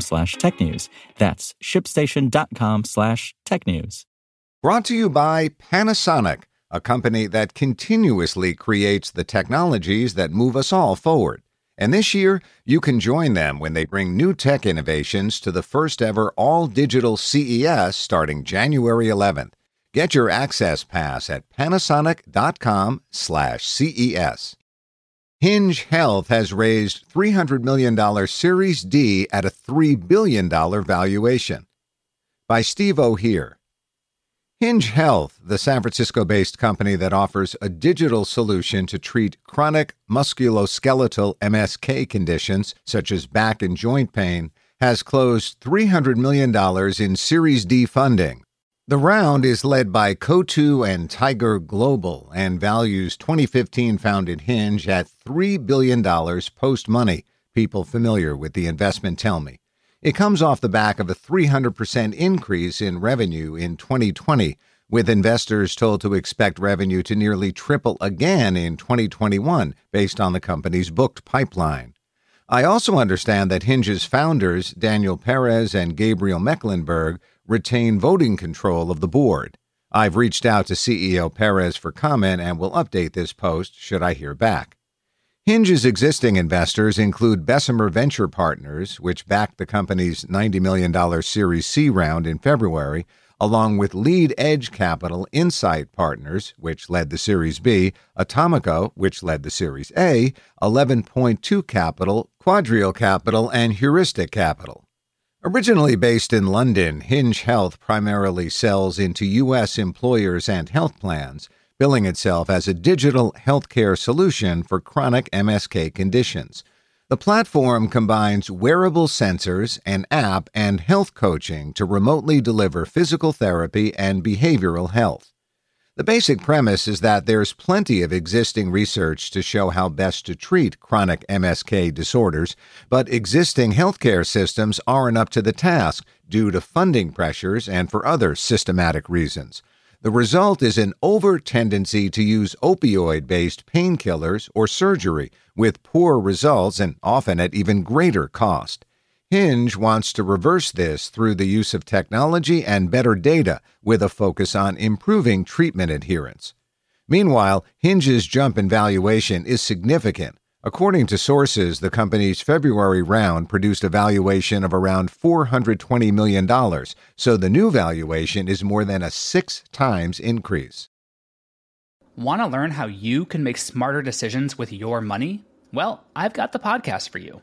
slash technews. That's shipstation.com slash technews. Brought to you by Panasonic, a company that continuously creates the technologies that move us all forward. And this year, you can join them when they bring new tech innovations to the first ever all digital CES starting January 11th. Get your access pass at panasonic.com/ces. Hinge Health has raised $300 million Series D at a $3 billion valuation. By Steve O'Hear. Hinge Health, the San Francisco based company that offers a digital solution to treat chronic musculoskeletal MSK conditions such as back and joint pain, has closed $300 million in Series D funding. The round is led by Coatue and Tiger Global and values 2015 founded Hinge at $3 billion post money. People familiar with the investment tell me. It comes off the back of a 300% increase in revenue in 2020, with investors told to expect revenue to nearly triple again in 2021 based on the company's booked pipeline. I also understand that Hinge's founders, Daniel Perez and Gabriel Mecklenburg, retain voting control of the board. I've reached out to CEO Perez for comment and will update this post should I hear back. Hinge's existing investors include Bessemer Venture Partners, which backed the company's $90 million Series C round in February, along with Lead Edge Capital Insight Partners, which led the Series B, Atomico, which led the Series A, 11.2 Capital, Quadrille Capital, and Heuristic Capital. Originally based in London, Hinge Health primarily sells into U.S. employers and health plans billing itself as a digital healthcare solution for chronic MSK conditions. The platform combines wearable sensors, an app, and health coaching to remotely deliver physical therapy and behavioral health. The basic premise is that there's plenty of existing research to show how best to treat chronic MSK disorders, but existing healthcare systems aren't up to the task due to funding pressures and for other systematic reasons. The result is an over tendency to use opioid based painkillers or surgery with poor results and often at even greater cost. Hinge wants to reverse this through the use of technology and better data with a focus on improving treatment adherence. Meanwhile, Hinge's jump in valuation is significant. According to sources, the company's February round produced a valuation of around $420 million, so the new valuation is more than a six times increase. Want to learn how you can make smarter decisions with your money? Well, I've got the podcast for you.